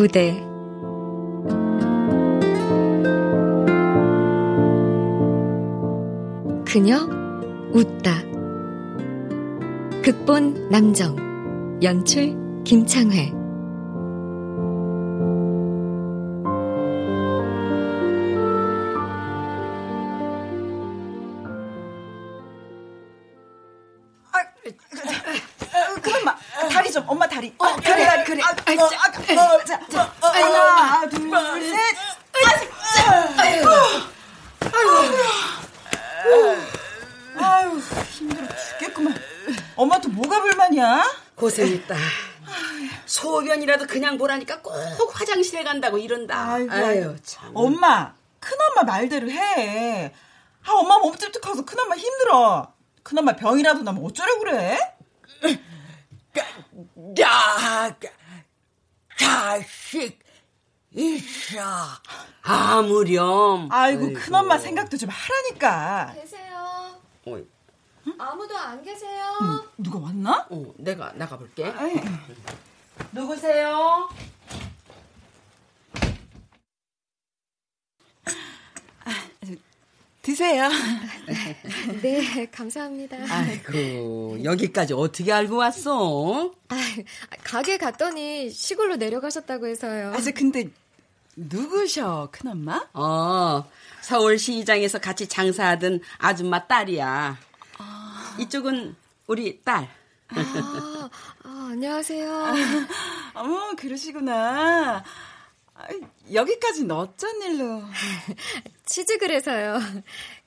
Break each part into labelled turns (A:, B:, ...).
A: 무대. 그녀 웃다. 극본 남정 연출 김창회
B: 그냥 보라니까 꼭 화장실에 간다고 이런다. 아이고, 아유, 참.
C: 엄마, 큰엄마 말대로 해. 아, 엄마 몸 찝찝해서 큰엄마 힘들어. 큰엄마 병이라도 나면 어쩌려 그래?
B: 야, 자식 있어. 아무렴.
C: 아이고, 아이고. 큰엄마 생각도 좀 하라니까.
A: 계세요. 어이. 아무도 안 계세요?
C: 응, 누가 왔나?
B: 어, 내가 나가볼게. 아이. 누구세요?
C: 아, 드세요.
A: 네, 감사합니다.
B: 아이고, 여기까지 어떻게 알고 왔어?
A: 아, 가게 갔더니 시골로 내려가셨다고 해서요.
C: 아, 저 근데 누구셔, 큰엄마?
B: 어, 서울 시장에서 같이 장사하던 아줌마 딸이야. 이쪽은 우리 딸.
A: 아, 아 안녕하세요.
C: 아, 어머, 그러시구나. 아, 여기까지 어쩐 일로?
A: 취직을 해서요.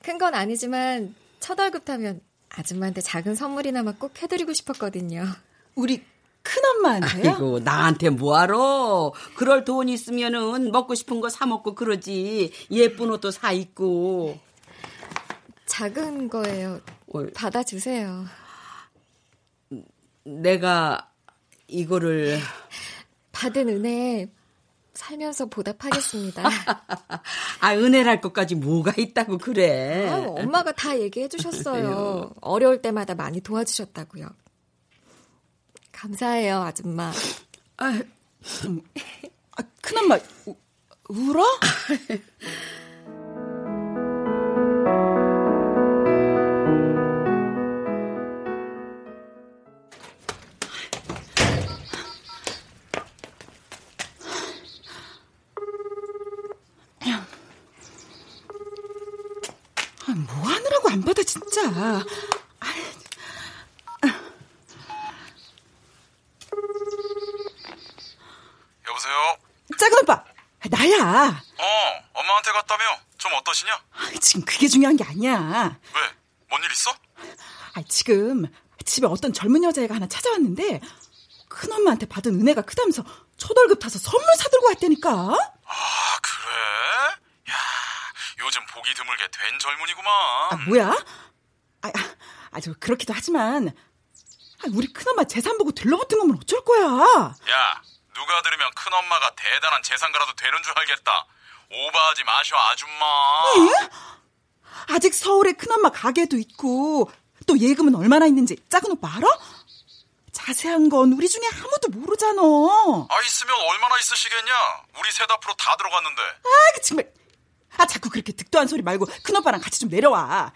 A: 큰 건 아니지만 첫 월급 타면 아줌마한테 작은 선물이나마 꼭 해드리고 싶었거든요.
C: 우리 큰엄마한테요?
B: 아이고, 나한테 뭐하러. 그럴 돈 있으면은 먹고 싶은 거 사 먹고 그러지. 예쁜 옷도 사 입고.
A: 작은 거예요. 어, 받아주세요.
B: 내가 이거를
A: 받은 은혜 살면서 보답하겠습니다.
B: 아, 은혜랄 것까지 뭐가 있다고 그래.
A: 아, 엄마가 다 얘기해 주셨어요. 어려울 때마다 많이 도와주셨다고요. 감사해요, 아줌마. 아,
C: 음, 아 큰엄마 울어? 진짜.
D: 여보세요?
C: 작은 오빠, 나야.
D: 어, 엄마한테 갔다며? 좀 어떠시냐?
C: 아, 지금 그게 중요한 게 아니야.
D: 왜? 뭔 일 있어?
C: 아, 지금 집에 어떤 젊은 여자애가 하나 찾아왔는데 큰엄마한테 받은 은혜가 크다면서 첫 월급 타서 선물 사들고 왔다니까.
D: 아, 그래? 야, 요즘 보기 드물게 된 젊은이구만.
C: 아, 뭐야? 아, 아, 저 그렇기도 하지만 아, 우리 큰엄마 재산 보고 들러붙은 거면 어쩔 거야?
D: 야, 누가 들으면 큰엄마가 대단한 재산가라도 되는 줄 알겠다. 오버하지 마셔, 아줌마.
C: 예? 아직 서울에 큰엄마 가게도 있고 또 예금은 얼마나 있는지 작은 오빠 알아? 자세한 건 우리 중에 아무도 모르잖아.
D: 아, 있으면 얼마나 있으시겠냐? 우리 셋 앞으로 다 들어갔는데.
C: 아, 그 정말. 아, 자꾸 그렇게 득도한 소리 말고 큰오빠랑 같이 좀 내려와.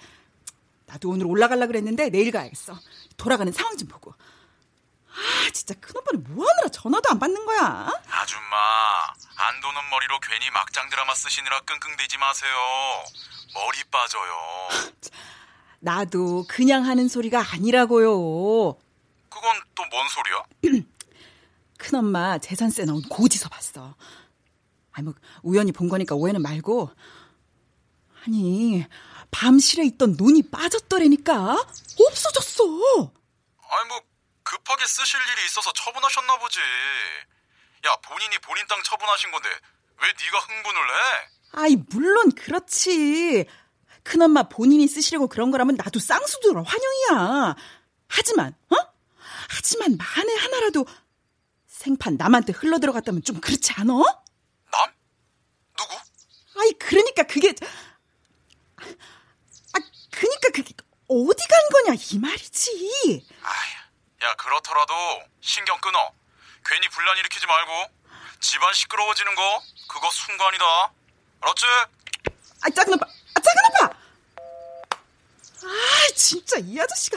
C: 나도 오늘 올라갈라 그랬는데 내일 가야겠어. 돌아가는 상황 좀 보고. 아, 진짜 큰오빠는 뭐 하느라 전화도 안 받는 거야?
D: 아줌마, 안 도는 머리로 괜히 막장 드라마 쓰시느라 끙끙대지 마세요. 머리 빠져요.
C: 나도 그냥 하는 소리가 아니라고요.
D: 그건 또 뭔 소리야?
C: 큰엄마 재산세 나온 고지서 봤어. 아니 뭐 우연히 본 거니까 오해는 말고. 아니 밤실에 있던 논이 빠졌더래니까 없어졌어.
D: 아니 뭐 급하게 쓰실 일이 있어서 처분하셨나 보지. 야 본인이 본인 땅 처분하신 건데 왜 네가 흥분을 해?
C: 아이 물론 그렇지. 큰엄마 본인이 쓰시려고 그런 거라면 나도 쌍수들어 환영이야. 하지만 어? 하지만 만에 하나라도 생판 남한테 흘러 들어갔다면 좀 그렇지 않어?
D: 남? 누구?
C: 아이 그러니까 그게 그니까 그게 어디 간 거냐 이 말이지.
D: 아, 야 그렇더라도 신경 끊어. 괜히 분란 일으키지 말고 집안 시끄러워지는 거 그거 순간이다. 알았지?
C: 아, 작은 오빠! 아, 작은 오빠! 아, 진짜 이 아저씨가.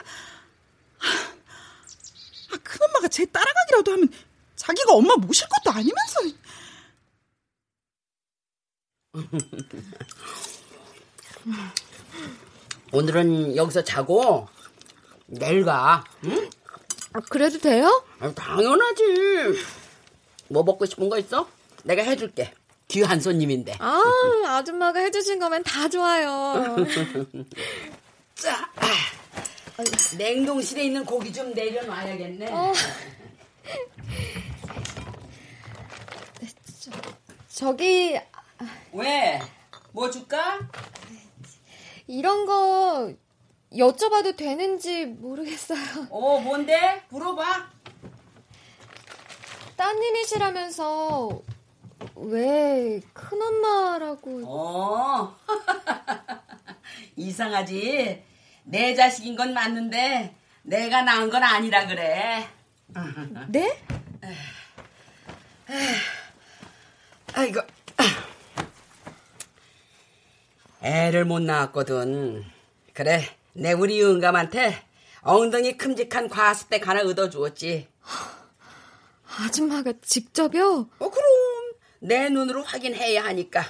C: 아, 큰엄마가 제 따라가기라도 하면 자기가 엄마 모실 것도 아니면서.
B: 오늘은 여기서 자고 내일 가. 응?
A: 아, 그래도 돼요?
B: 아, 당연하지. 뭐 먹고 싶은 거 있어? 내가 해줄게. 귀한 손님인데.
A: 아, 아줌마가 해주신 거면 다 좋아요.
B: 자, 냉동실에 있는 고기 좀 내려놔야겠네.
A: 어. 저기
B: 왜? 뭐 줄까?
A: 이런 거 여쭤봐도 되는지 모르겠어요.
B: 어, 뭔데? 물어봐.
A: 따님이시라면서 왜 큰엄마라고
B: 어. 이상하지. 내 자식인 건 맞는데 내가 낳은 건 아니라 그래.
A: 네?
B: 아이고. 애를 못 낳았거든. 그래, 내 우리 영감한테 엉덩이 큼직한 과습백 하나 얻어주었지.
A: 아줌마가 직접요?
B: 어, 그럼 내 눈으로 확인해야 하니까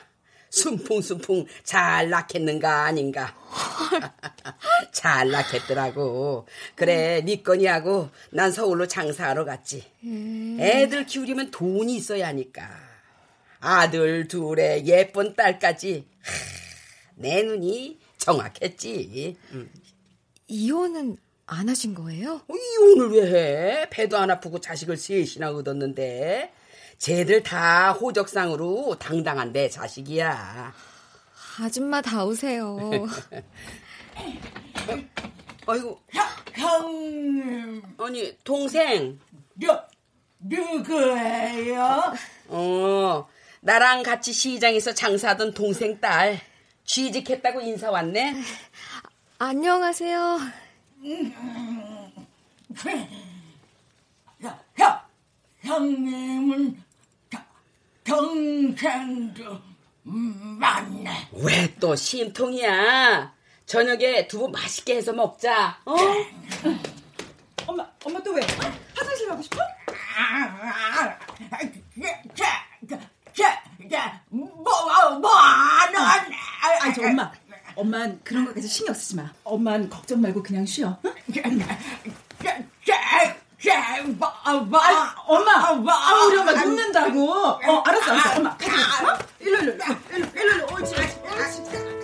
B: 순풍순풍 잘 낳겠는가 아닌가. 잘 낳겠더라고. 그래, 네 거니하고 난 서울로 장사하러 갔지. 애들 키우려면 돈이 있어야 하니까. 아들 둘에 예쁜 딸까지. 하, 내 눈이 정확했지. 응.
A: 이혼은 안 하신 거예요?
B: 어, 이혼을 왜 해? 배도 안 아프고 자식을 셋이나 얻었는데. 쟤들 다 호적상으로 당당한 내 자식이야.
A: 아줌마 다 오세요.
B: 아이고.
E: 형님.
B: 아니, 동생.
E: 여, 누구예요?
B: 어, 나랑 같이 시장에서 장사하던 동생 딸. 취직했다고 인사 왔네?
A: 안녕하세요.
E: 형, 형, 형님은 동생도 맞네.
B: 왜 또 심통이야? 저녁에 두부 맛있게 해서 먹자. 어?
C: 엄마, 엄마 또 왜? 화장실 가고 싶어?
E: 자, 자, 자, 뭐, 뭐, 뭐, 안 하네.
C: 아니, 저 엄마. 엄만 그런 것까지 신경 쓰지 마. 엄만 걱정 말고 그냥 쉬어. 응? 아, 엄마,
E: 뭐,
C: 아, 우리 엄마 눕는다고. 어, 알았어, 알았어. 엄마, 가자. 어? 일로, 일로, 일로, 일로, 일로, 일로. 옳지, 옳지, 옳지.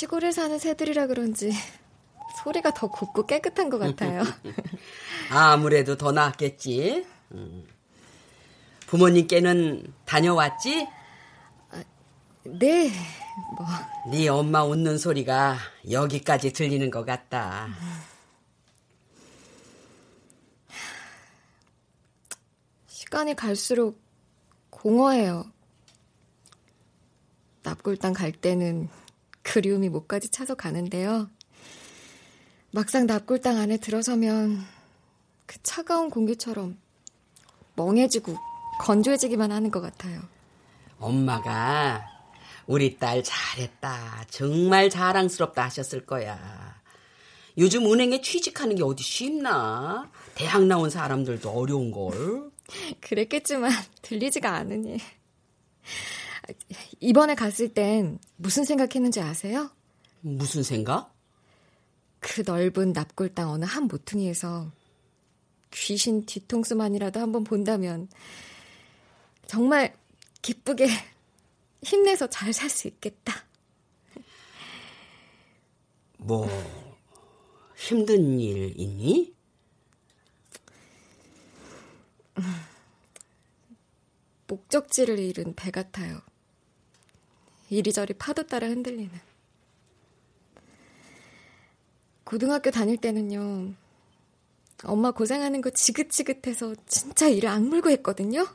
A: 시골에 사는 새들이라 그런지 소리가 더 곱고 깨끗한 것 같아요.
B: 아무래도 더 낫겠지. 음. 부모님께는 다녀왔지?
A: 네, 뭐.
B: 네 엄마 웃는 소리가 여기까지 들리는 것 같다.
A: 시간이 갈수록 공허해요. 납골당 갈 때는 그리움이 목까지 차서 가는데요. 막상 납골당 안에 들어서면 그 차가운 공기처럼 멍해지고 건조해지기만 하는 것 같아요.
B: 엄마가 우리 딸 잘했다. 정말 자랑스럽다 하셨을 거야. 요즘 은행에 취직하는 게 어디 쉽나? 대학 나온 사람들도 어려운 걸.
A: 그랬겠지만 들리지가 않으니. 이번에 갔을 땐 무슨 생각했는지 아세요?
B: 무슨 생각?
A: 그 넓은 납골당 어느 한 모퉁이에서 귀신 뒤통수만이라도 한번 본다면 정말 기쁘게 힘내서 잘 살 수 있겠다.
B: 뭐 힘든 일 있니?
A: 목적지를 잃은 배 같아요. 이리저리 파도 따라 흔들리는. 고등학교 다닐 때는요. 엄마 고생하는 거 지긋지긋해서 진짜 일을 악물고 했거든요.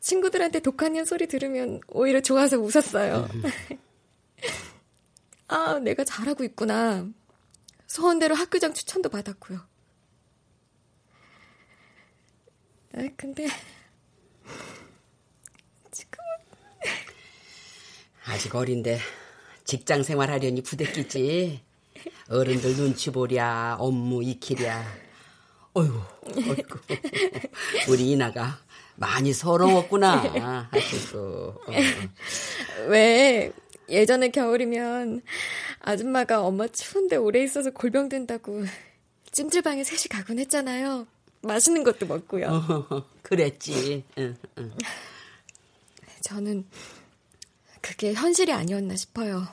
A: 친구들한테 독한 소리 들으면 오히려 좋아서 웃었어요. 아, 내가 잘하고 있구나. 소원대로 학교장 추천도 받았고요. 아, 근데 지금은
B: 아직 어린데 직장 생활하려니 부대끼지. 어른들 눈치 보랴, 업무 익히랴. 어이구, 어이구. 우리 이나가 많이 서러웠구나. 하시고. 어.
A: 왜 예전에 겨울이면 아줌마가 엄마 추운데 오래 있어서 골병 든다고 찜질방에 셋이 가곤 했잖아요. 맛있는 것도 먹고요.
B: 어, 그랬지. 응, 응.
A: 저는 그게 현실이 아니었나 싶어요.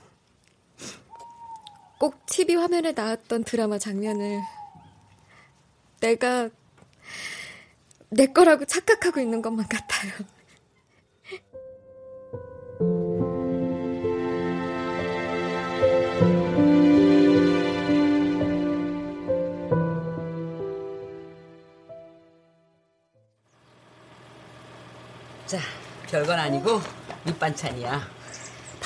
A: 꼭 TV 화면에 나왔던 드라마 장면을 내가 내 거라고 착각하고 있는 것만 같아요.
B: 자, 별건 아니고 밑반찬이야.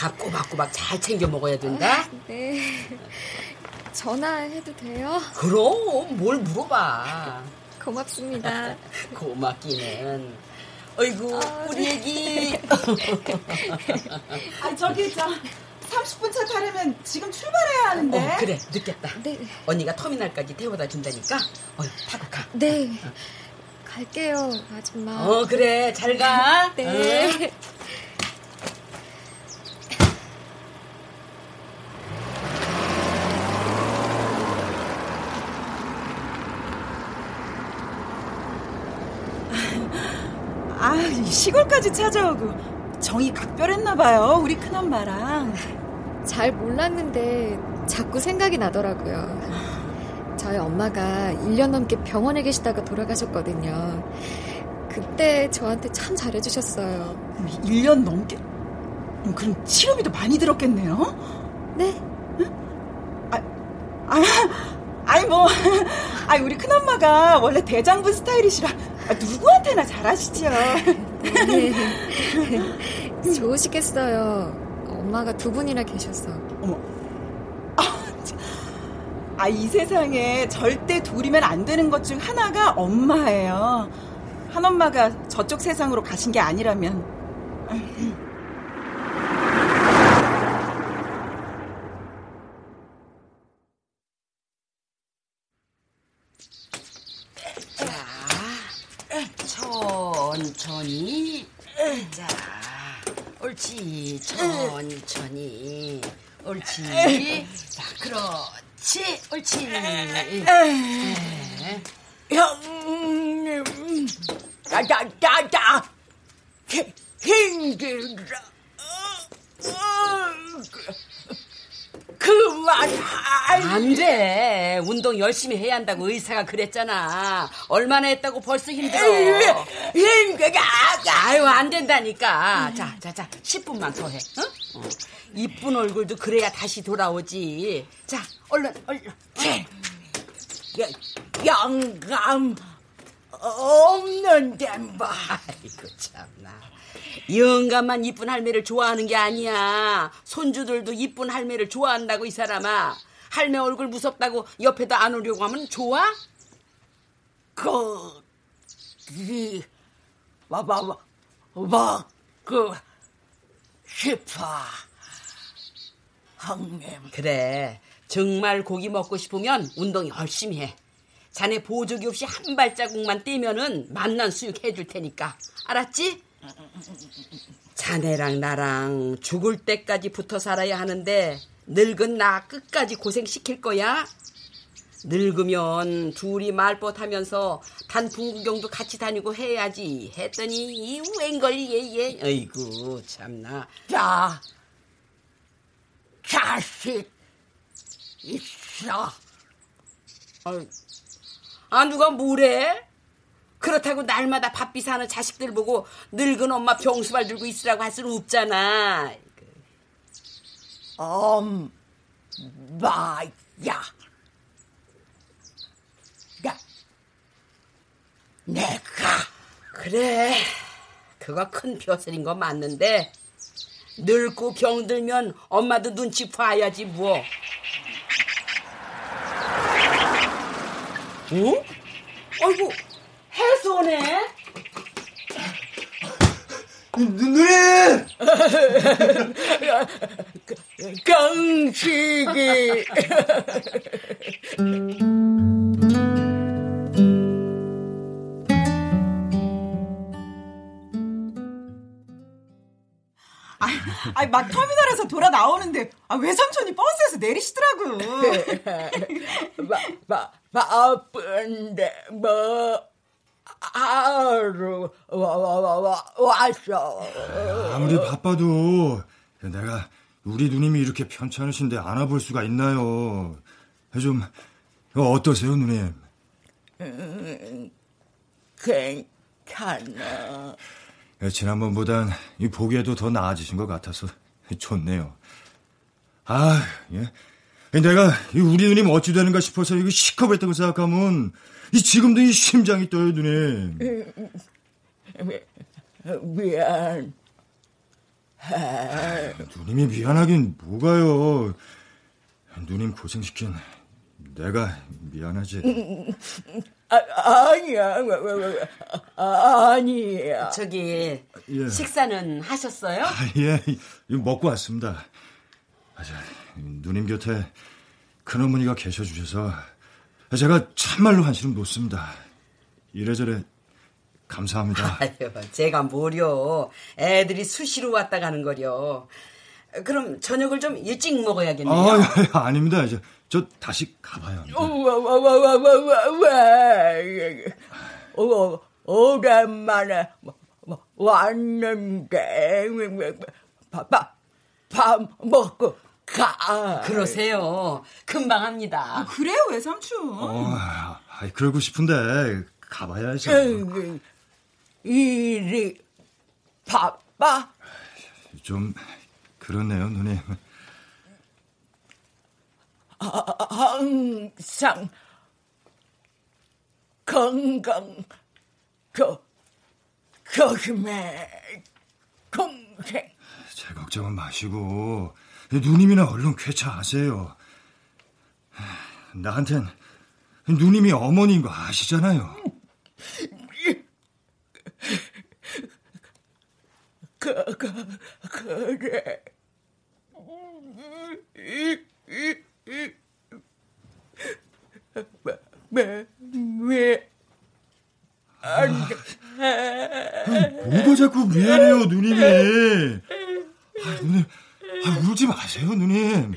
B: 밥 꼬박꼬박 잘 챙겨 먹어야 된다.
A: 네. 전화해도 돼요?
B: 그럼 뭘 물어봐.
A: 고맙습니다.
B: 고맙기는. 어이구,
A: 아,
B: 우리 애기.
C: 아, 저기, 저, 30분 차 타려면 지금 출발해야 하는데.
B: 어, 그래, 늦겠다.
A: 네.
B: 언니가 터미널까지 태워다 준다니까. 어, 타고 가.
A: 네. 갈게요, 아줌마.
B: 어, 그래, 잘 가.
A: 네.
B: 응.
C: 아, 시골까지 찾아오고 정이 각별했나 봐요, 우리 큰엄마랑.
A: 잘 몰랐는데 자꾸 생각이 나더라고요. 저희 엄마가 1년 넘게 병원에 계시다가 돌아가셨거든요. 그때 저한테 참 잘해주셨어요.
C: 1년 넘게? 음, 그럼 치료비도 많이 들었겠네요?
A: 네?
C: 아, 아, 아니 뭐, 아니 우리 큰엄마가 원래 대장부 스타일이시라 아, 누구한테나 잘하시죠.
A: 네. 좋으시겠어요. 엄마가 두 분이나 계셔서.
C: 어머. 아, 이 세상에 절대 둘이면 안 되는 것 중 하나가 엄마예요. 한 엄마가 저쪽 세상으로 가신 게 아니라면.
B: 천천히. 자, 옳지. 천천히. 옳지. 자, 그렇지. 옳지. 네.
E: 형님, 나나나나 힘들어. 그만
B: 안 돼. 운동 열심히 해야 한다고 의사가 그랬잖아. 얼마나 했다고 벌써 힘들어.
E: 힘들어.
B: 아유, 안 된다니까. 자, 자, 자. 10분만 더 해. 어? 어. 이쁜 얼굴도 그래야 다시 돌아오지. 자, 얼른, 얼른.
E: 영감 없는데 뭐.
B: 아이고, 참나. 영감만 이쁜 할매를 좋아하는 게 아니야. 손주들도 이쁜 할매를 좋아한다고, 이 사람아. 할매 얼굴 무섭다고 옆에다 안 오려고 하면 좋아?
E: 그, 이, 와봐봐, 와, 그, 싶어. 형님.
B: 그래. 정말 고기 먹고 싶으면 운동 열심히 해. 자네 보조기 없이 한 발자국만 떼면은 만난 수육 해줄 테니까. 알았지? 자네랑 나랑 죽을 때까지 붙어 살아야 하는데 늙은 나 끝까지 고생시킬 거야? 늙으면 둘이 말벗하면서 단풍 구경도 같이 다니고 해야지 했더니 이 웬걸 얘얘 어이구 참나
E: 자, 자식 있어.
B: 어, 아 누가 뭐래? 그렇다고 날마다 바삐 사는 자식들 보고 늙은 엄마 병수발 들고 있으라고 할 수는 없잖아.
E: 엄마야. 나, 내가
B: 그래, 그거 큰 벼슬인 거 맞는데 늙고 병들면 엄마도 눈치 봐야지 뭐. 응? 아이고, 해소네.
F: 누님!
B: 강식이.
C: 아니, 막 터미널에서 돌아 나오는데, 아, 외삼촌이 버스에서 내리시더라고.
B: 바, 바, 바쁜데, 뭐, 하루, 와, 와, 와, 와, 왔어.
F: 아무리 바빠도 내가 우리 누님이 이렇게 편찮으신데 안아볼 수가 있나요? 좀 어떠세요, 누님?
B: 음, 괜찮아.
F: 예, 지난번보단 이 보기에도 더 나아지신 것 같아서 좋네요. 아, 예. 내가 우리 누님 어찌 되는가 싶어서 이거 시커했다고 생각하면 이 지금도 이 심장이 떠요, 누님.
B: 미안.
F: 누님이 미안하긴 뭐가요. 누님 고생시킨 내가 미안하지.
B: 아, 아니야. 아니야. 저기
F: 예.
B: 식사는 하셨어요?
F: 아, 예, 이거 먹고 왔습니다. 아, 저, 누님 곁에 큰어머니가 계셔주셔서 제가 참말로 한시름 놓습니다. 이래저래 감사합니다.
B: 아유, 제가 뭐려. 애들이 수시로 왔다 가는 거려. 그럼 저녁을 좀 일찍 먹어야겠네요.
F: 아, 예, 아닙니다. 저, 저 다시 가봐야 합니다.
B: 어, 오랜만에 왔는데 밥, 밥 먹고 가. 그러세요. 금방 합니다.
C: 그래요, 외삼촌.
F: 어, 아, 그러고 싶은데 가봐야죠.
B: 일이 바빠?
F: 좀 그렇네요, 누님.
B: 항상 건강 그 거금의 동생
F: 제 걱정은 마시고 누님이나 얼른 쾌차하세요. 나한텐 누님이 어머니인 거 아시잖아요.
B: 그, 그, 그래. 왜, 왜, 안
F: 뭐가 자꾸 미안해요, 누님이. 아, 누님, 아, 울지 마세요, 누님.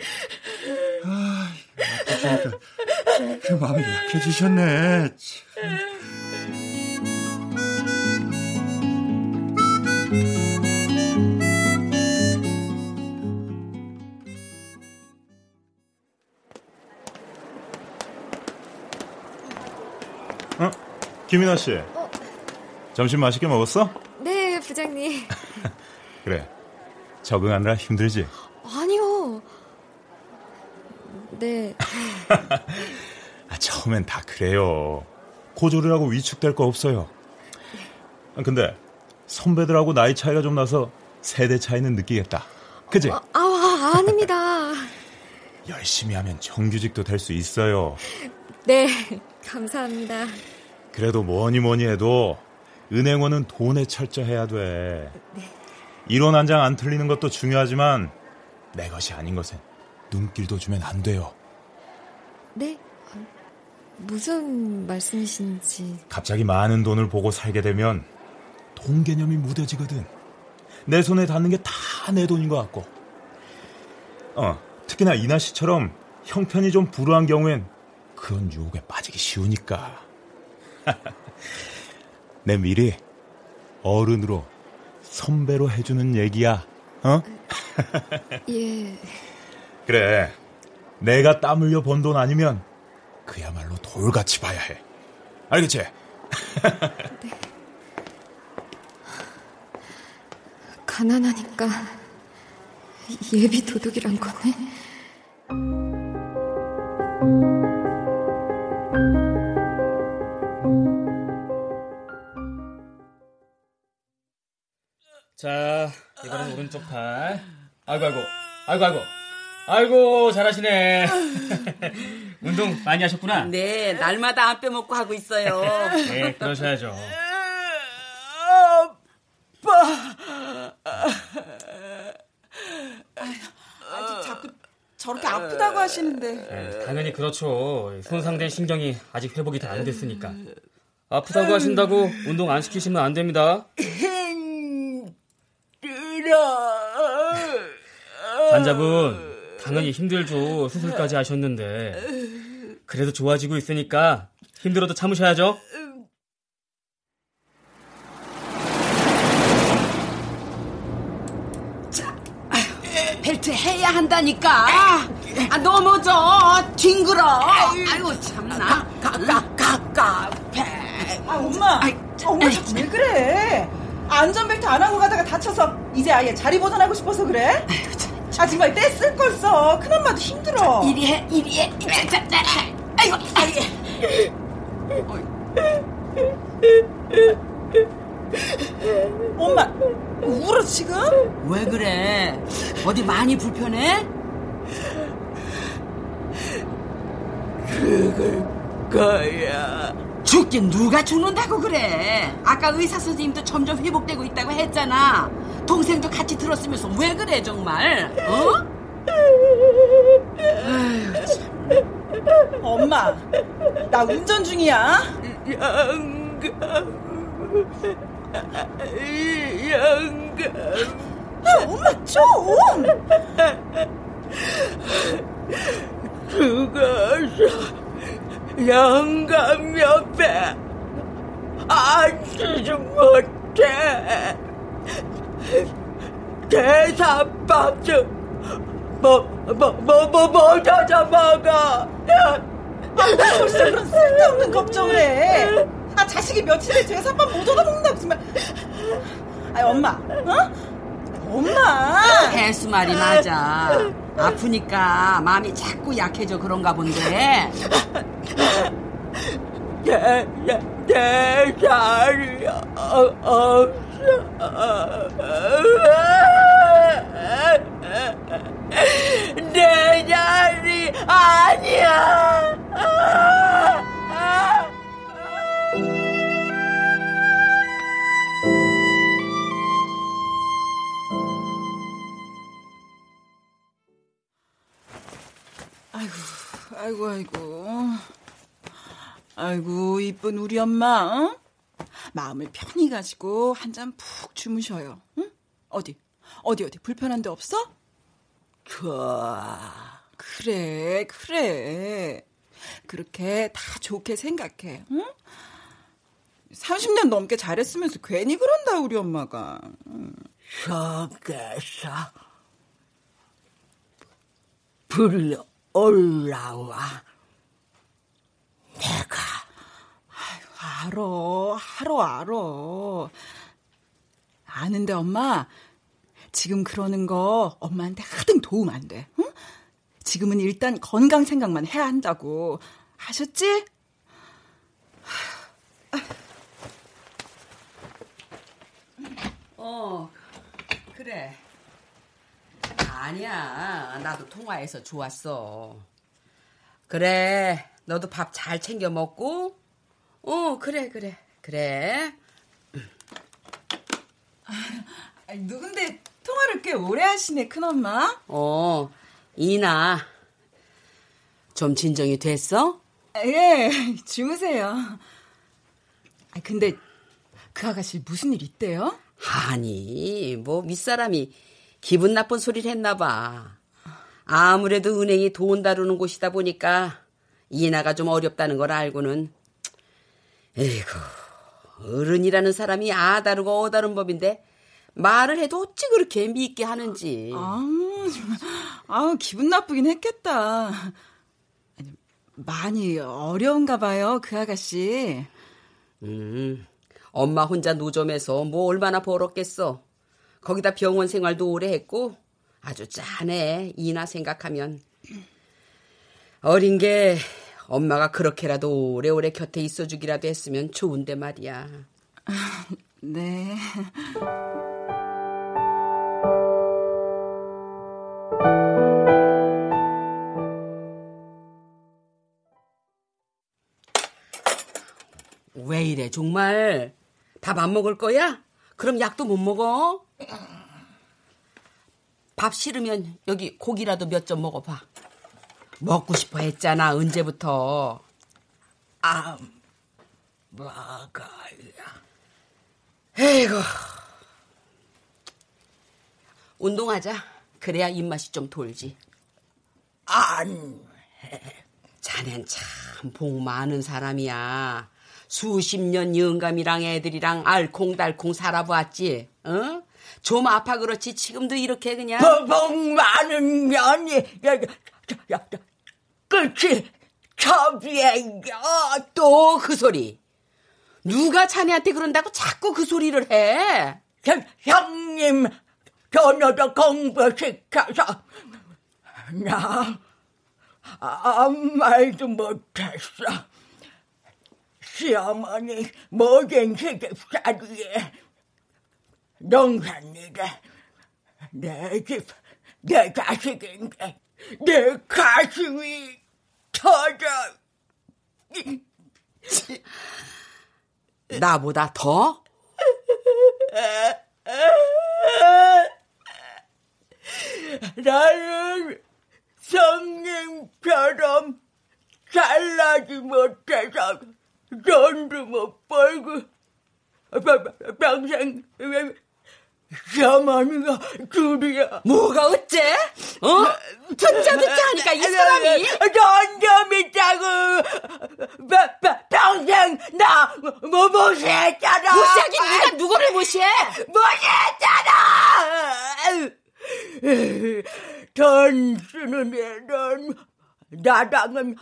F: 아, 아프시니까 그 마음이 약해지셨네. 참.
G: 어? 김인아 씨.
A: 어?
G: 점심 맛있게 먹었어?
A: 네, 부장님.
G: 그래. 적응하느라 힘들지?
A: 아니요. 네.
G: 아, 처음엔 다 그래요. 고졸이라고 위축될 거 없어요. 아, 근데 선배들하고 나이 차이가 좀 나서 세대 차이는 느끼겠다. 그지?
A: 아, 아 아 닙니다.
G: 열심히 하면 정규직도 될 수 있어요.
A: 네, 감사합니다.
G: 그래도 뭐니 뭐니 해도 은행원은 돈에 철저해야 돼.
A: 네.
G: 이론 한 장 안 틀리는 것도 중요하지만 내 것이 아닌 것은 눈길도 주면 안 돼요.
A: 네? 무슨 말씀이신지.
G: 갑자기 많은 돈을 보고 살게 되면 돈 개념이 무뎌지거든. 내 손에 닿는 게 다 내 돈인 것 같고. 어, 특히나 이나 씨처럼 형편이 좀 불우한 경우엔 그런 유혹에 빠지기 쉬우니까. 내 미리 어른으로 선배로 해주는 얘기야. 어?
A: 예.
G: 그래. 내가 땀 흘려 번 돈 아니면 그야말로 돌같이 봐야 해. 알겠지?
A: 가난하니까 예비 도둑이란 거네.
H: 자, 이번엔 오른쪽 팔. 아이고, 아이고, 아이고, 아이고. 아이고, 잘하시네. 운동 많이 하셨구나.
B: 네, 날마다 안 빼먹고 하고 있어요.
H: 네, 그러셔야죠.
C: 아직 자꾸 저렇게 아프다고 하시는데.
H: 네, 당연히 그렇죠. 손상된 신경이 아직 회복이 다 안 됐으니까. 아프다고 하신다고 운동 안 시키시면 안 됩니다. 환자분, 당연히 힘들죠. 수술까지 하셨는데. 그래도 좋아지고 있으니까 힘들어도 참으셔야죠.
B: 벨트 해야 한다니까. 아, 넘어져. 뒹굴어. 아이고, 참나. 가까가까
C: 아 엄마, 엄마 자꾸 왜 그래? 안전벨트 안 하고 가다가 다쳐서 이제 아예 자리 보존하고 싶어서 그래? 아 정말 떼쓸 걸 써. 큰엄마도 힘들어.
B: 이리 해, 이리 해. 자, 자, 자. 아이고, 아이고.
C: 엄마 울어 지금?
B: 왜 그래? 어디 많이 불편해?
E: 거야.
B: 죽긴 누가 죽는다고 그래? 아까 의사 선생님도 점점 회복되고 있다고 했잖아. 동생도 같이 들었으면서 왜 그래 정말? 어?
C: 엄마, 나 운전 중이야.
E: 영감. 영감.
C: 아, 엄마 좀.
E: 죽어서 영감 옆에 앉지 못해. 대사박수 뭐, 뭐, 뭐, 뭐, 뭐 찾아 먹어.
C: 아, 벌써 그런 쓸데없는 걱정을 해. 아, 자식이 며칠째 제사밥 못 얻어먹는다고 정말. 아, 엄마, 어? 엄마.
B: 해수 말이 맞아. 아프니까 마음이 자꾸 약해져 그런가 본데.
E: 내, 내, 내 자리 없어. 내 자리 아니야.
C: 아이고, 아이고, 아이고. 아이고, 이쁜 우리 엄마, 응? 마음을 편히 가지고 한 잔 푹 주무셔요, 응? 어디, 어디, 어디, 불편한 데 없어? 좋아. 그래, 그래. 그렇게 다 좋게 생각해, 응? 30년 넘게 잘했으면서 괜히 그런다, 우리 엄마가.
E: 속에서 불러 올라와. 내가
C: 알어, 알어, 알어. 아는데 엄마, 지금 그러는 거 엄마한테 하등 도움 안 돼. 응? 지금은 일단 건강 생각만 해야 한다고. 아셨지?
B: 어, 그래. 아니야. 나도 통화해서 좋았어. 그래. 너도 밥 잘 챙겨 먹고. 어, 그래, 그래. 그래.
C: 아니, 누군데 통화를 꽤 오래 하시네, 큰엄마.
B: 어, 이나. 좀 진정이 됐어?
C: 예, 주무세요. 아, 근데 그 아가씨 무슨 일 있대요?
B: 아니, 뭐 윗사람이 기분 나쁜 소리를 했나 봐. 아무래도 은행이 돈 다루는 곳이다 보니까 이나가 좀 어렵다는 걸 알고는 에이구 어른이라는 사람이 아 다르고 어 다른 법인데 말을 해도 어찌 그렇게 미있게 하는지.
C: 아우, 정말, 아우, 기분 나쁘긴 했겠다. 많이 어려운가 봐요, 그 아가씨.
B: 음, 엄마 혼자 노점에서 뭐 얼마나 벌었겠어. 거기다 병원 생활도 오래 했고 아주 짠해 이나 생각하면 어린 게 엄마가 그렇게라도 오래오래 곁에 있어주기라도 했으면 좋은데 말이야.
C: 네.
B: 왜 이래 정말 밥 안 먹을 거야? 그럼 약도 못 먹어? 밥 싫으면 여기 고기라도 몇 점 먹어봐. 먹고 싶어 했잖아 언제부터?
E: 안 먹어요.
B: 에이구. 운동하자. 그래야 입맛이 좀 돌지.
E: 안
B: 자넨 참 복 많은 사람이야. 수십 년 영감이랑 애들이랑 알콩달콩 살아보았지. 어? 좀 아파 그렇지 지금도 이렇게 그냥.
E: 복 많은 년이 야, 야, 야, 야, 끝이 첩이에요.
B: 또 그 소리. 누가 자네한테 그런다고 자꾸 그 소리를 해?
E: 형, 형님 전혀도 공부시켜서 나 아무 말도 못했어. 시어머니 모든 시집살이에 농산일에 내 집, 내 자식인데 내 가슴이 터져.
B: 나보다 더?
E: 나는 성님처럼 잘나지 못해서 돈도 못 벌고 평생 시어머니가 둘이야.
B: 뭐가 어째? 어? 듣자 듣자 하니까 이 사람이
E: 돈좀 있다고 평생 나 뭐, 무시했잖아.
B: 무시하긴 네가 누구를 무시해?
E: 무시했잖아. 돈 쓰는 애는 나랑은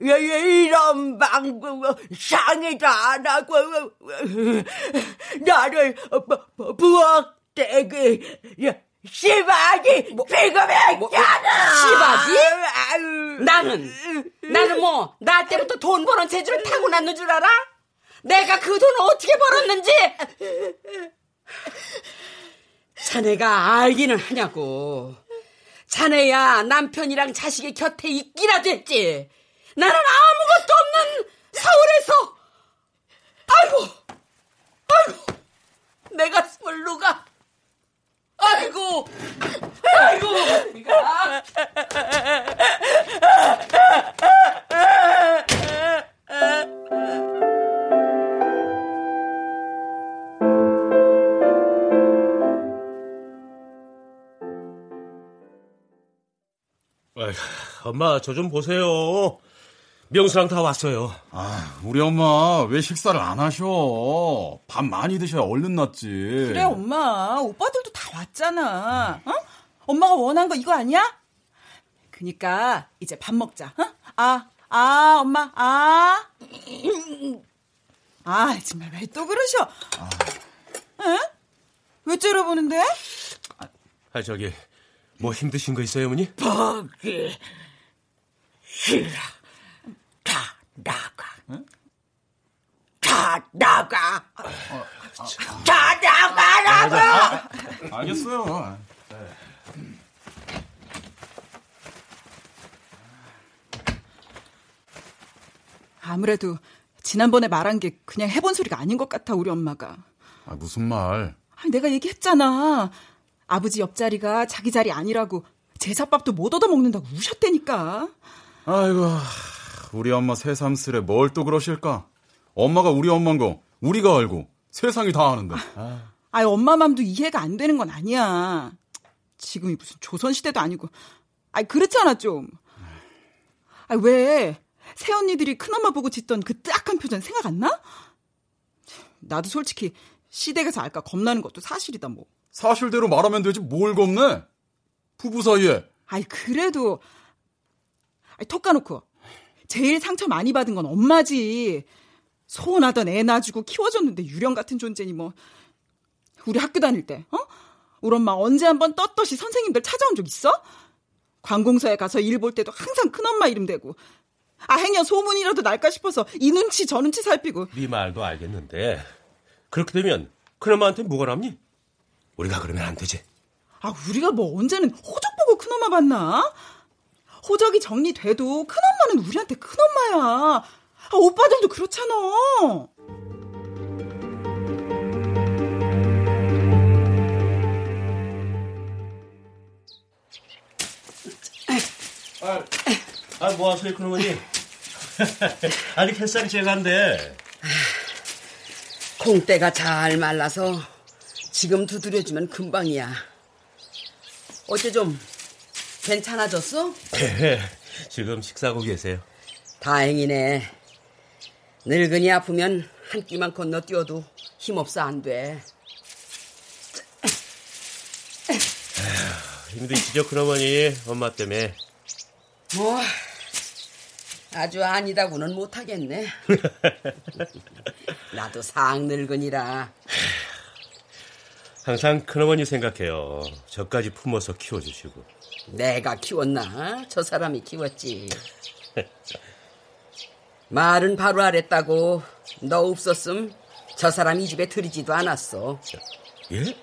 E: 이런 방법 상의도 안 하고 나를 부엌대기 시바지 취급했잖아.
B: 시바지? 나는 나는 뭐 나 때부터 돈 버는 재주를 타고났는 줄 알아? 내가 그 돈을 어떻게 벌었는지 자네가 알기는 하냐고 자네야 남편이랑 자식의 곁에 있기라도 했지. 나는 아무것도 없는 서울에서. 아이고 아이고 내 가슴을 누가. 아이고 아이고. 네가
I: 엄마 저 좀 보세요. 명수랑 다 왔어요.
J: 아, 우리 엄마 왜 식사를 안 하셔? 밥 많이 드셔야 얼른 낫지.
C: 그래 엄마 오빠들도 다 왔잖아. 어? 엄마가 원한 거 이거 아니야? 그니까 이제 밥 먹자. 어? 아, 아 엄마 아. 아 정말 왜 또 그러셔? 에? 왜 째려보는데?
I: 아 저기 뭐 힘드신 거 있어요, 어머니?
E: 보기 싫어. 다 나가. 다 나가. 다 나가라고.
J: 알겠어요.
C: 아무래도 지난번에 말한 게 그냥 해본 소리가 아닌 것 같아 우리 엄마가.
J: 아, 무슨 말?
C: 아, 내가 얘기했잖아. 아버지 옆자리가 자기 자리 아니라고 제사밥도 못 얻어먹는다고 우셨다니까.
J: 아이고, 우리 엄마 새삼스레 뭘 또 그러실까? 엄마가 우리 엄마인 거 우리가 알고 세상이 다 아는데. 아.
C: 아이 엄마 맘도 이해가 안 되는 건 아니야. 지금이 무슨 조선시대도 아니고. 아이 그렇잖아 좀. 아이 왜 새언니들이 큰엄마 보고 짓던 그 뜨악한 표정 생각 안 나? 나도 솔직히 시댁에서 알까 겁나는 것도 사실이다 뭐.
J: 사실대로 말하면 되지 뭘 겁내? 부부 사이에.
C: 아이 그래도 아이 톡 까놓고 제일 상처 많이 받은 건 엄마지. 소원하던 애 낳아주고 키워줬는데 유령 같은 존재니 뭐. 우리 학교 다닐 때, 어? 우리 엄마 언제 한번 떳떳이 선생님들 찾아온 적 있어? 관공서에 가서 일 볼 때도 항상 큰엄마 이름 대고. 아, 행여 소문이라도 날까 싶어서 이 눈치 저 눈치 살피고.
I: 네 말도 알겠는데 그렇게 되면 큰엄마한테 뭐가 남니? 우리가 그러면 안 되지.
C: 아, 우리가 뭐 언제는 호적 보고 큰엄마 봤나? 호적이 정리돼도 큰엄마는 우리한테 큰엄마야. 아, 오빠들도 그렇잖아.
K: 아, 아, 뭐 하세요, 그놈이? 아직 햇살이 쨍한데.
B: 콩대가 잘 말라서 지금 두드려주면 금방이야. 어째 좀 괜찮아졌어?
K: 네, 지금 식사하고 계세요.
B: 다행이네. 늙은이 아프면 한 끼만 건너뛰어도 힘없어 안 돼.
K: 힘드시죠, 그러머니? 엄마 때문에.
B: 뭐 아주 아니다고는 못하겠네. 나도 상 늙은이라.
K: 항상 큰어머니 생각해요. 저까지 품어서 키워주시고.
B: 내가 키웠나? 저 사람이 키웠지. 말은 바로 하랬다고. 너 없었음 저 사람 이 집에 들이지도 않았어.
K: 예?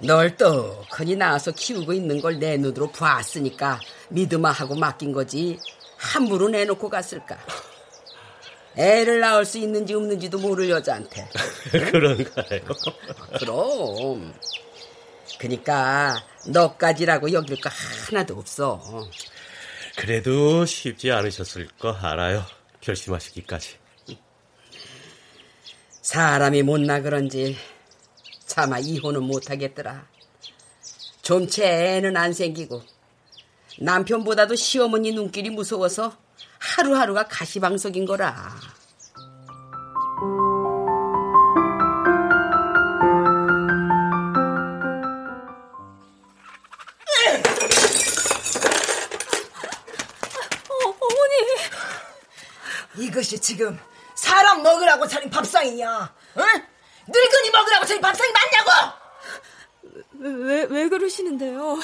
B: 널 떡하니 낳아서 키우고 있는 걸 내 눈으로 봤으니까 믿음아 하고 맡긴 거지. 함부로 내놓고 갔을까? 애를 낳을 수 있는지 없는지도 모를 여자한테.
K: 그런가요?
B: 그럼. 그니까 너까지라고 여길 거 하나도 없어.
K: 그래도 쉽지 않으셨을 거 알아요. 결심하시기까지.
B: 사람이 못나 그런지 차마 이혼은 못하겠더라. 좀채 애는 안 생기고 남편보다도 시어머니 눈길이 무서워서 하루하루가 가시방석인 거라.
J: 어, 어머니.
L: 이것이 지금 사람 먹으라고 차린 밥상이냐? 응? 늙은이 먹으라고 차린 밥상이 맞냐고?
J: 왜, 왜 그러시는데요?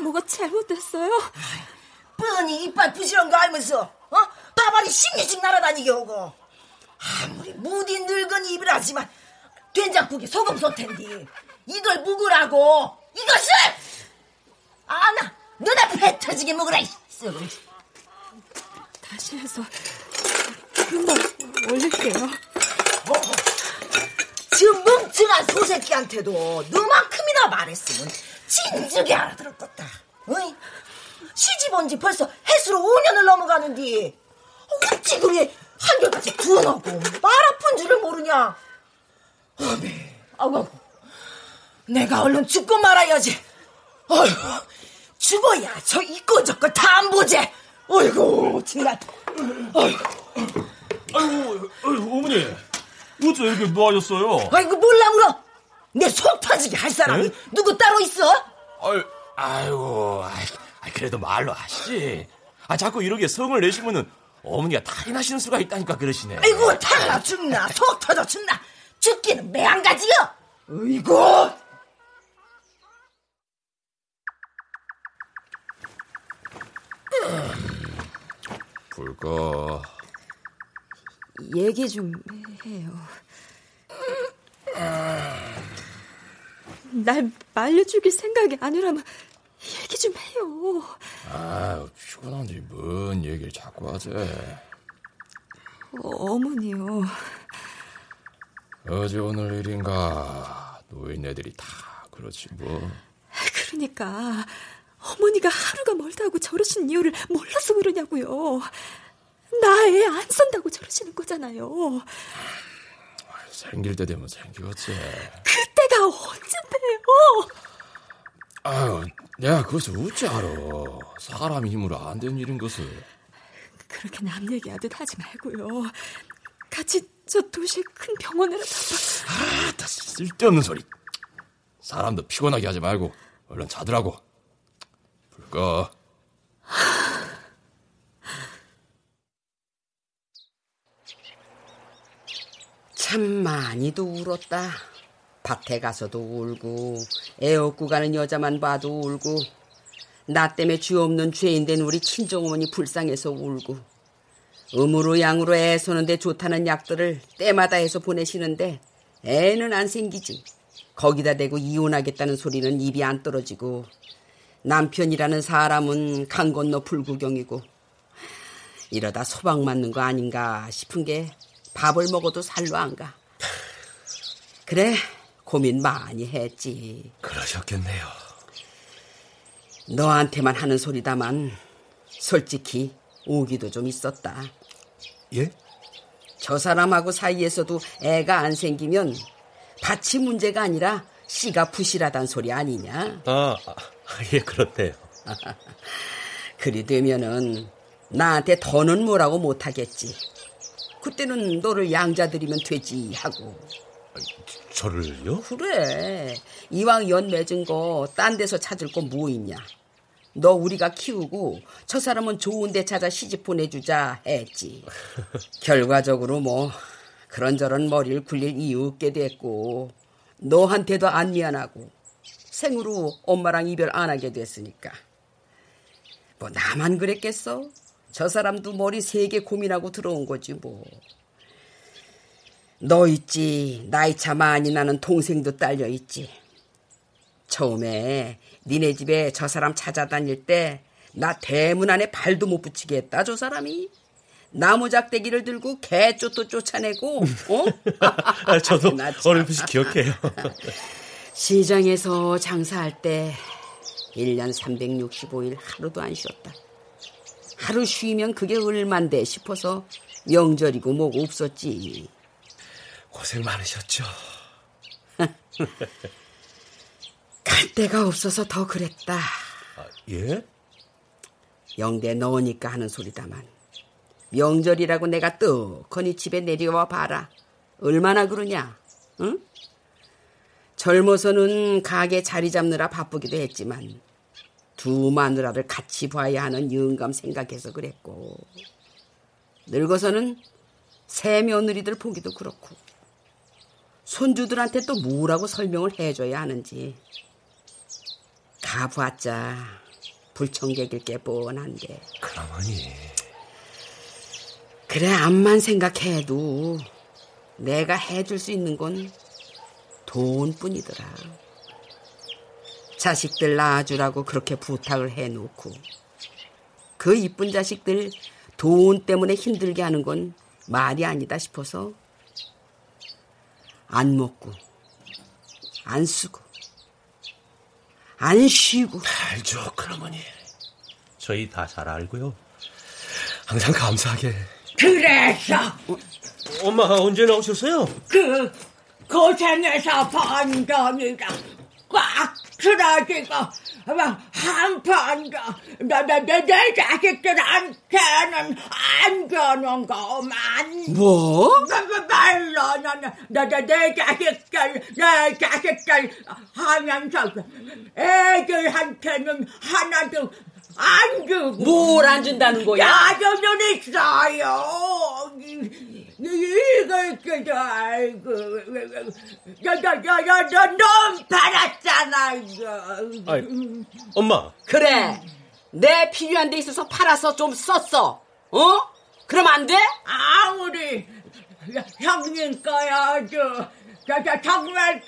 J: 뭐가 잘못됐어요?
L: 뻔히 이빨 부시런 거 알면서 어? 밥알이 십리씩 날아다니게 오고 아무리 무딘 늙은이 입을 하지만 된장국에 소금 쏟텐디 이걸 묵으라고 이것을 아나 눈앞에 배 터지게 먹으라 이 썩은
J: 다시 해서 금방 올릴게요.
L: 지금 멍청한 소새끼한테도 너만큼이나 말했으면 진즉에 알아들었겠다. 어이? 시집 온 지 벌써 해수로 5년을 넘어가는데 어찌 그리 한결같이 두어놓고 말 아픈 줄을 모르냐? 어메, 아고, 내가 얼른 죽고 말아야지. 어휴, 죽어야 저 이거 저거 다 안 보지. 어이구, 정말. 어이구.
M: 아이고, 아이고, 어머니. 어째 이렇게 뭐 하셨어요?
L: 아이고, 몰라, 물어. 내 속 터지게 할 사람이
M: 네?
L: 누구 따로 있어?
M: 아유, 아이고, 아이, 아이, 그래도 말로 하시지. 아, 자꾸 이렇게 성을 내시면은 어머니가 탈이 나시는 수가 있다니까 그러시네.
L: 아이고, 탈나 죽나, 속 터져 죽나. 죽기는 매한 가지요. 어이구.
N: 불가.
J: 얘기 좀 해요. 날 말려 죽일 생각이 아니라면 얘기 좀 해요.
M: 아유, 피곤한데 뭔 얘기를 자꾸 하지.
J: 어, 어머니요.
M: 어제 오늘 일인가 노인네들이 다 그렇지 뭐.
J: 그러니까 어머니가 하루가 멀다고 저러신 이유를 몰라서 그러냐고요. 나 애 안 산다고 저러시는 거잖아요.
M: 생길 때 되면 생기겠지.
J: 그때가 언젠데요?
M: 아유, 내가 그것을 어찌 알아. 사람 힘으로 안된 일인 것을.
J: 그렇게 남 얘기하듯 하지 말고요. 같이 저 도시의 큰 병원으로 가봐.
M: 아따, 쓸데없는 소리. 사람도 피곤하게 하지 말고 얼른 자더라고. 불 꺼.
B: 참 많이도 울었다. 밭에 가서도 울고 애 업고 가는 여자만 봐도 울고 나 때문에 죄 없는 죄인 된 우리 친정어머니 불쌍해서 울고 음으로 양으로 애 서는데 좋다는 약들을 때마다 해서 보내시는데 애는 안 생기지. 거기다 대고 이혼하겠다는 소리는 입이 안 떨어지고 남편이라는 사람은 강 건너 불구경이고 이러다 소방 맞는 거 아닌가 싶은 게 밥을 먹어도 살로 안 가. 그래, 고민 많이 했지.
M: 그러셨겠네요.
B: 너한테만 하는 소리다만 솔직히 오기도 좀 있었다.
I: 예?
B: 저 사람하고 사이에서도 애가 안 생기면 밭이 문제가 아니라 씨가 부실하단 소리 아니냐?
I: 아, 아 예, 그렇대요.
B: 그리 되면은 나한테 더는 뭐라고 못하겠지. 그때는 너를 양자들이면 되지 하고.
I: 저를요?
B: 그래. 이왕 연 맺은 거 딴 데서 찾을 거 뭐 있냐. 너 우리가 키우고 저 사람은 좋은 데 찾아 시집 보내주자 했지. 결과적으로 뭐 그런저런 머리를 굴릴 이유 없게 됐고 너한테도 안 미안하고 생으로 엄마랑 이별 안 하게 됐으니까. 뭐 나만 그랬겠어? 저 사람도 머리 세 개 고민하고 들어온 거지 뭐. 너 있지 나이 차 많이 나는 동생도 딸려 있지. 처음에 니네 집에 저 사람 찾아다닐 때 나 대문 안에 발도 못 붙이게 했다 저 사람이. 나무 작대기를 들고 개 쫓도 쫓아내고 어?
I: 아, 저도 어렴풋이 기억해요.
B: 시장에서 장사할 때 1년 365일 하루도 안 쉬었다. 하루 쉬면 그게 얼만데 싶어서 명절이고 뭐고 없었지.
I: 고생 많으셨죠.
B: 갈 데가 없어서 더 그랬다.
I: 아, 예?
B: 영대 넣으니까 하는 소리다만 명절이라고 내가 떡하니 집에 내려와 봐라. 얼마나 그러냐? 응? 젊어서는 가게 자리 잡느라 바쁘기도 했지만 두 마누라를 같이 봐야 하는 영감 생각해서 그랬고 늙어서는 새 며느리들 보기도 그렇고 손주들한테 또 뭐라고 설명을 해줘야 하는지. 가보았자. 불청객일 게 뻔한데.
I: 그러머니.
B: 그래 암만 생각해도 내가 해줄 수 있는 건 돈뿐이더라. 자식들 낳아주라고 그렇게 부탁을 해놓고 그 이쁜 자식들 돈 때문에 힘들게 하는 건 말이 아니다 싶어서 안 먹고 안 쓰고 안 쉬고.
I: 알죠 그러머니. 저희 다 잘 알고요. 항상 감사하게.
E: 그래서
I: 엄마 언제 나오셨어요?
E: 그 고생해서 번 돈이가 꽉 틀어지고 한판도 내내 자식들한테는 안 주는 거만
B: 뭐?
E: 말로 내내 자식들 내 자식들 하면서 애들한테는 하나도 안 주고
B: 뭘안 준다는 거야?
E: 야저는 있어요. 이걸 그저 알고 너너너넌 팔았잖아 이거.
I: 아이, 엄마.
B: 그래. 내 필요한 데 있어서 팔아서 좀 썼어. 어? 그럼 안 돼?
E: 아무리 형님 거야 저, 저, 저 정말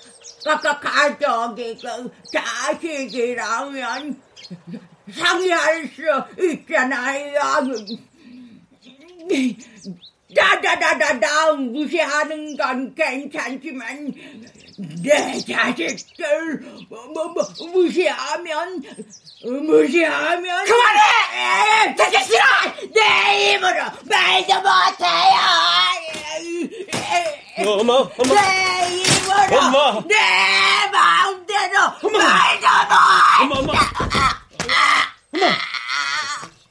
E: 아까 가족이 그 자식이라면 상의할 수 있잖아요 나나나나 무시하는 건 괜찮지만 내 자식들 뭐, 뭐, 뭐 무시하면 무시하면
B: 그만해!
E: 되게 싫어! 내 입으로 말도 못해요!
I: 어, 엄마 엄마.
E: 내 입으로
I: 엄마!
E: 내 마음대로 말도
I: 엄마
E: 못
I: 엄마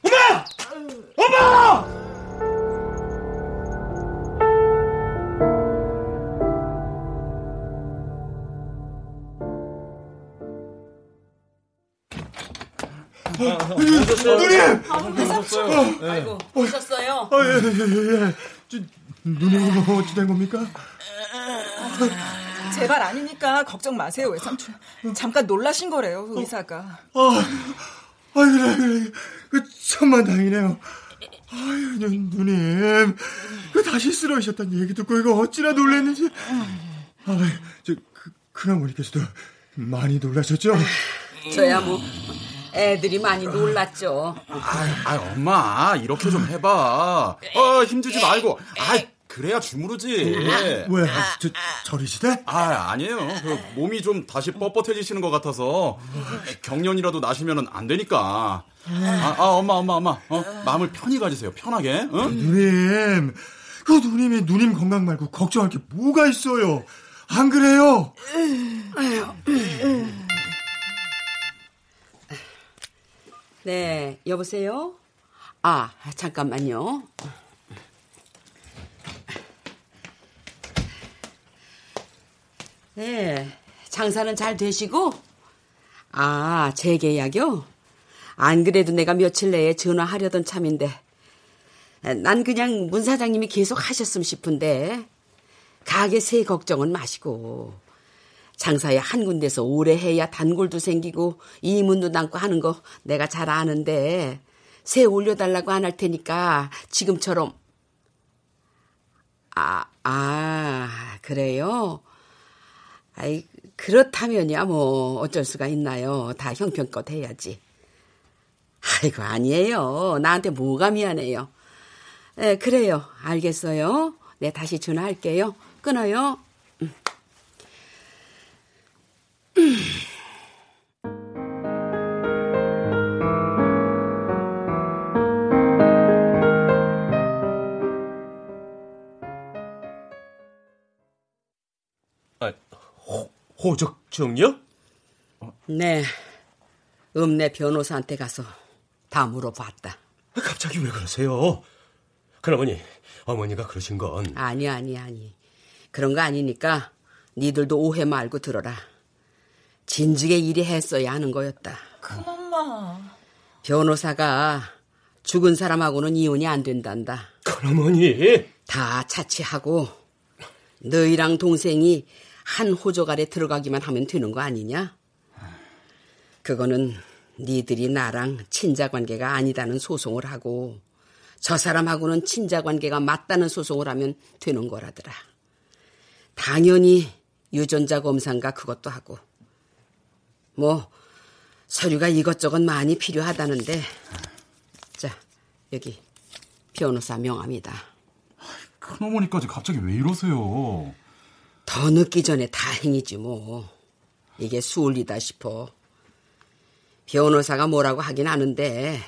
I: 엄마 엄마
F: 누님!
B: 오셨어요. 아이고, 오셨어요.
F: 아, 예, 예, 예. 저, 누님, 어찌 된 겁니까?
C: 제발 아니니까 걱정 마세요, 외삼촌. 잠깐 놀라신 거래요, 의사가.
F: 아, 아, 그래, 그래. 그, 천만 다행이네요. 아유, 눈, 누님. 그 다시 쓰러지셨다는 얘기 듣고 이거 어찌나 놀랐는지. 아, 저, 그, 큰어머니께서도 많이 놀라셨죠?
B: 저야 뭐, 애들이 많이 놀랐죠.
J: 아, 아, 엄마, 이렇게 좀 해봐. 어, 힘주지 말고. 아, 그래야 주무르지.
F: 왜? 저, 저리시대?
J: 아, 아니에요. 그 몸이 좀 다시 뻣뻣해지시는 것 같아서 경련이라도 나시면 안 되니까. 아, 아, 엄마, 엄마, 엄마. 어? 마음을 편히 가지세요. 편하게. 어?
F: 누님, 그 누님이 누님 건강 말고 걱정할 게 뭐가 있어요? 안 그래요?
B: 네, 여보세요? 아, 잠깐만요. 네, 장사는 잘 되시고? 아, 재계약이요? 안 그래도 내가 며칠 내에 전화하려던 참인데, 난 그냥 문 사장님이 계속 하셨으면 싶은데, 가게 새 걱정은 마시고, 장사에 한 군데서 오래 해야 단골도 생기고, 이문도 남고 하는 거 내가 잘 아는데, 새 올려달라고 안 할 테니까, 지금처럼, 아, 아, 그래요? 아이, 그렇다면야 뭐 어쩔 수가 있나요? 다 형편껏 해야지. 아이고, 아니에요. 나한테 뭐가 미안해요. 네, 그래요. 알겠어요. 네, 다시 전화할게요. 끊어요. 음.
M: 호, 호적정요?
B: 네. 읍내 변호사한테 가서 다 물어봤다.
M: 갑자기 왜 그러세요? 큰어머니, 어머니가 그러신 건
B: 아니, 아니, 아니. 그런 거 아니니까 니들도 오해 말고 들어라. 진즉에 일이 했어야 하는 거였다.
C: 큰엄마.
B: 변호사가 죽은 사람하고는 이혼이 안 된단다.
M: 큰어머니.
B: 다 차치하고 너희랑 동생이 한 호적 아래 들어가기만 하면 되는 거 아니냐? 그거는 니들이 나랑 친자 관계가 아니다는 소송을 하고 저 사람하고는 친자 관계가 맞다는 소송을 하면 되는 거라더라. 당연히 유전자 검사인가 그것도 하고 뭐 서류가 이것저것 많이 필요하다는데 자 여기 변호사 명함이다.
J: 큰어머니까지 갑자기 왜 이러세요?
B: 더 늦기 전에 다행이지 뭐. 이게 수울리다 싶어. 변호사가 뭐라고 하긴 하는데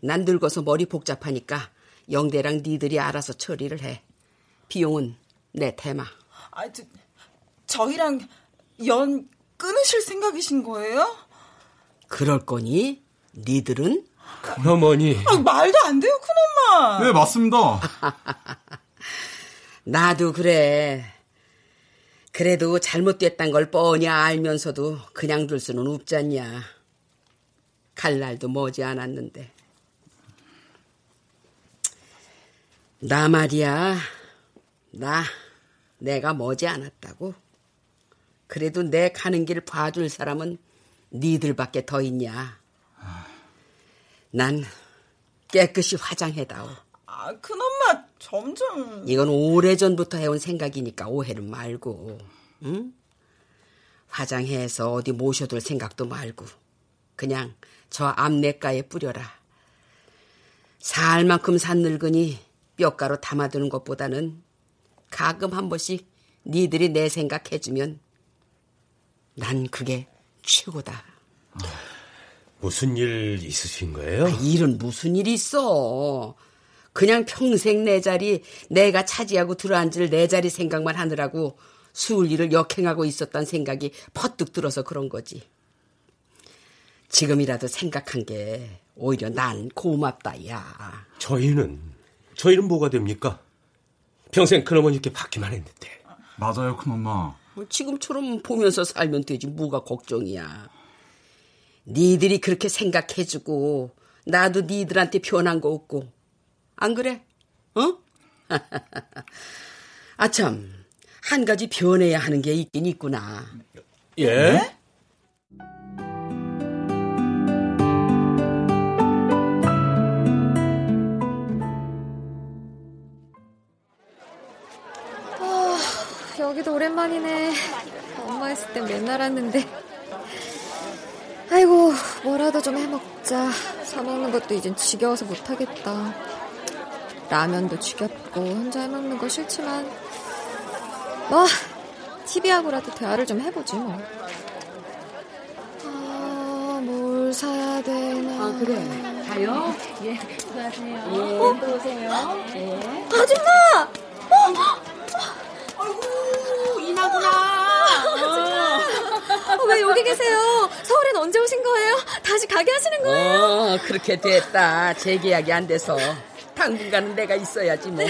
B: 난 늙어서 머리 복잡하니까 영대랑 니들이 알아서 처리를 해. 비용은 내 테마.
C: 아, 저, 저희랑 연 끊으실 생각이신 거예요?
B: 그럴 거니? 니들은?
M: 큰어머니.
C: 아, 말도 안 돼요, 큰엄마.
J: 네, 맞습니다.
B: 나도 그래. 그래도 잘못됐단 걸 뻔히 알면서도 그냥 둘 수는 없잖냐. 갈 날도 머지 않았는데. 나 말이야. 나, 내가 머지 않았다고. 그래도 내 가는 길 봐줄 사람은 니들밖에 더 있냐. 난 깨끗이 화장해다오.
C: 아, 큰엄마, 점점.
B: 이건 오래전부터 해온 생각이니까 오해는 말고, 응? 화장해서 어디 모셔둘 생각도 말고, 그냥 저 앞내가에 뿌려라. 살 만큼 산 늙으니 뼈가루 담아두는 것보다는 가끔 한 번씩 니들이 내 생각해주면 난 그게 최고다.
M: 무슨 일 있으신 거예요?
B: 아, 일은 무슨 일이 있어. 그냥 평생 내 자리 내가 차지하고 들어앉을 내 자리 생각만 하느라고 수을 일을 역행하고 있었단 생각이 퍼뜩 들어서 그런 거지. 지금이라도 생각한 게 오히려 난 고맙다, 야.
M: 저희는, 저희는 뭐가 됩니까? 평생 큰어머니께 받기만 했는데.
J: 맞아요, 큰엄마.
B: 뭐 지금처럼 보면서 살면 되지, 뭐가 걱정이야. 니들이 그렇게 생각해주고, 나도 니들한테 변한 거 없고. 안 그래? 어? 아참, 한 가지 변해야 하는 게 있긴 있구나.
M: 예?
A: 아, 여기도 오랜만이네. 엄마 있을 땐 맨날 왔는데. 아이고, 뭐라도 좀 해먹자. 사먹는 것도 이젠 지겨워서 못하겠다. 라면도 지겹고 혼자 해먹는 거 싫지만 뭐 TV하고라도 대화를 좀 해보지 뭐. 아, 뭘 사야 되나?
B: 아, 그래. 가요? 예.
A: 수고하세요.
B: 예,
A: 어?
B: 또 오세요. 예.
A: 아줌마! 어?
B: 아이고, 이나구나.
A: 어, 왜 여기 계세요? 서울엔 언제 오신 거예요? 다시 가게 하시는 거예요?
B: 어, 그렇게 됐다. 재계약이 안 돼서. 당분간은 내가 있어야지 뭐.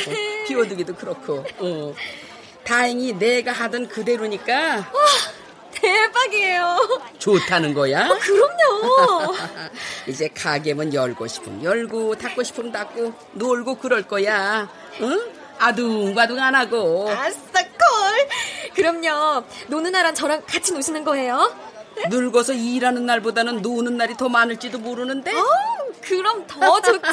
B: 비워두기도 그렇고. 어. 다행히 내가 하던 그대로니까.
A: 와, 대박이에요.
B: 좋다는 거야?
A: 어, 그럼요.
B: 이제 가게면 열고 싶으면 열고 닫고 싶으면 닫고 놀고 그럴 거야. 응? 아둥바둥 안 하고.
A: 아싸 콜. 그럼요. 노는 나랑 저랑 같이 노시는 거예요?
B: 늙어서 일하는 날보다는 노는 날이 더 많을지도 모르는데.
A: 어, 그럼 더 좋죠.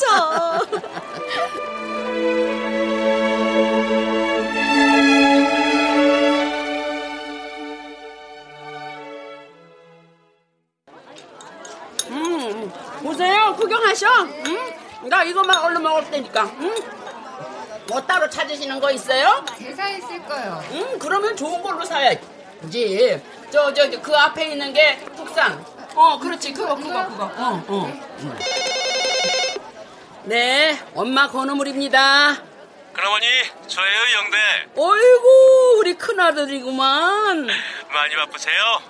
B: 음, 보세요. 구경하셔. 응? 나 이것만 얼른 먹을 테니까. 응? 뭐 따로 찾으시는 거 있어요?
O: 제사 있을 거요.
B: 응, 그러면 좋은 걸로 사야지. 저, 저, 저, 그 앞에 있는 게 국산. 어, 그렇지. 그거, 그거, 그거. 어, 어. 응. 네, 엄마 건어물입니다.
K: 그러머니, 저예요, 영대.
B: 어이구, 우리 큰아들이구만.
K: 많이 바쁘세요?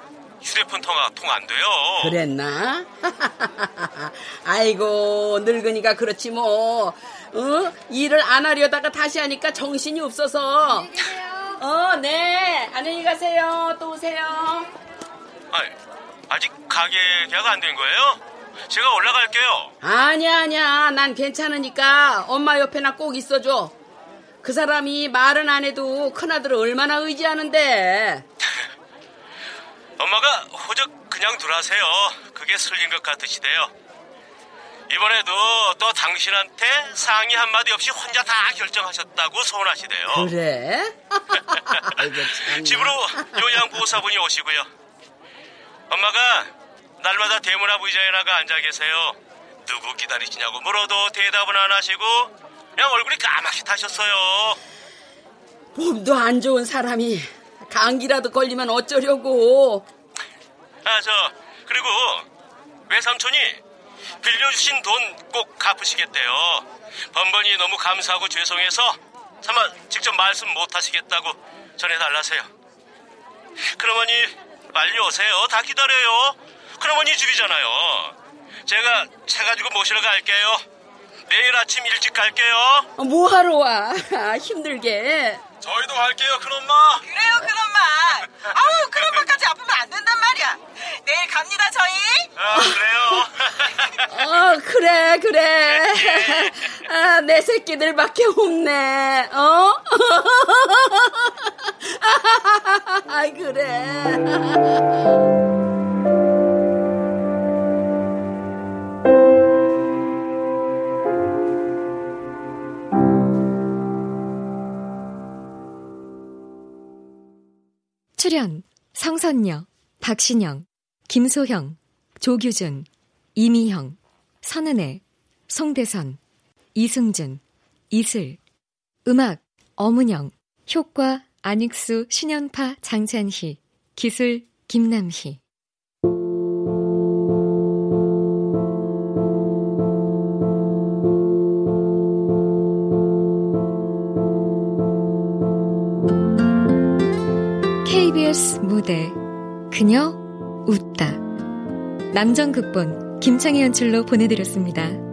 K: 휴대폰 통화 통 안 돼요.
B: 그랬나? 아이고, 늙으니까 그렇지 뭐. 어? 일을 안 하려다가 다시 하니까 정신이 없어서. 어, 네. 안녕히 가세요. 또 오세요.
K: 아니, 아직 가게 계약 안 된 거예요? 제가 올라갈게요.
B: 아니야, 아니야. 난 괜찮으니까 엄마 옆에나 꼭 있어줘. 그 사람이 말은 안 해도 큰아들을 얼마나 의지하는데.
K: 엄마가 호적 그냥 둘하세요. 그게 슬린 것 같으시대요. 이번에도 또 당신한테 상의 한마디 없이 혼자 다 결정하셨다고 소원하시대요.
B: 그래?
K: 집으로 요양보호사분이 오시고요. 엄마가 날마다 대문 앞 의자에 나가 앉아 계세요. 누구 기다리시냐고 물어도 대답은 안 하시고 그냥 얼굴이 까맣게 타셨어요.
B: 몸도 안 좋은 사람이 감기라도 걸리면 어쩌려고.
K: 아, 저, 그리고 외삼촌이 빌려주신 돈 꼭 갚으시겠대요. 번번이 너무 감사하고 죄송해서 차마 직접 말씀 못 하시겠다고 전해달라세요. 그러머니 빨리 오세요. 다 기다려요. 그러머니 집이잖아요. 제가 차 가지고 모시러 갈게요. 내일 아침 일찍 갈게요.
B: 뭐 하러 와? 힘들게.
K: 저희도 갈게요, 큰엄마.
C: 그래요, 큰엄마. 아우, 큰엄마까지 아프면 안 된단 말이야. 내일 갑니다, 저희.
K: 아, 그래요?
B: 어, 그래, 그래. 아, 내 새끼들밖에 없네. 어? 아이, 그래.
A: 출연 성선녀, 박신영, 김소형, 조규준, 이미형, 선은혜, 송대선, 이승준, 이슬 음악 어문영 효과 안익수, 신연파, 장찬희 기술 김남희. KBS 무대 그녀 웃다. 남정 극본 김창희 연출로 보내드렸습니다.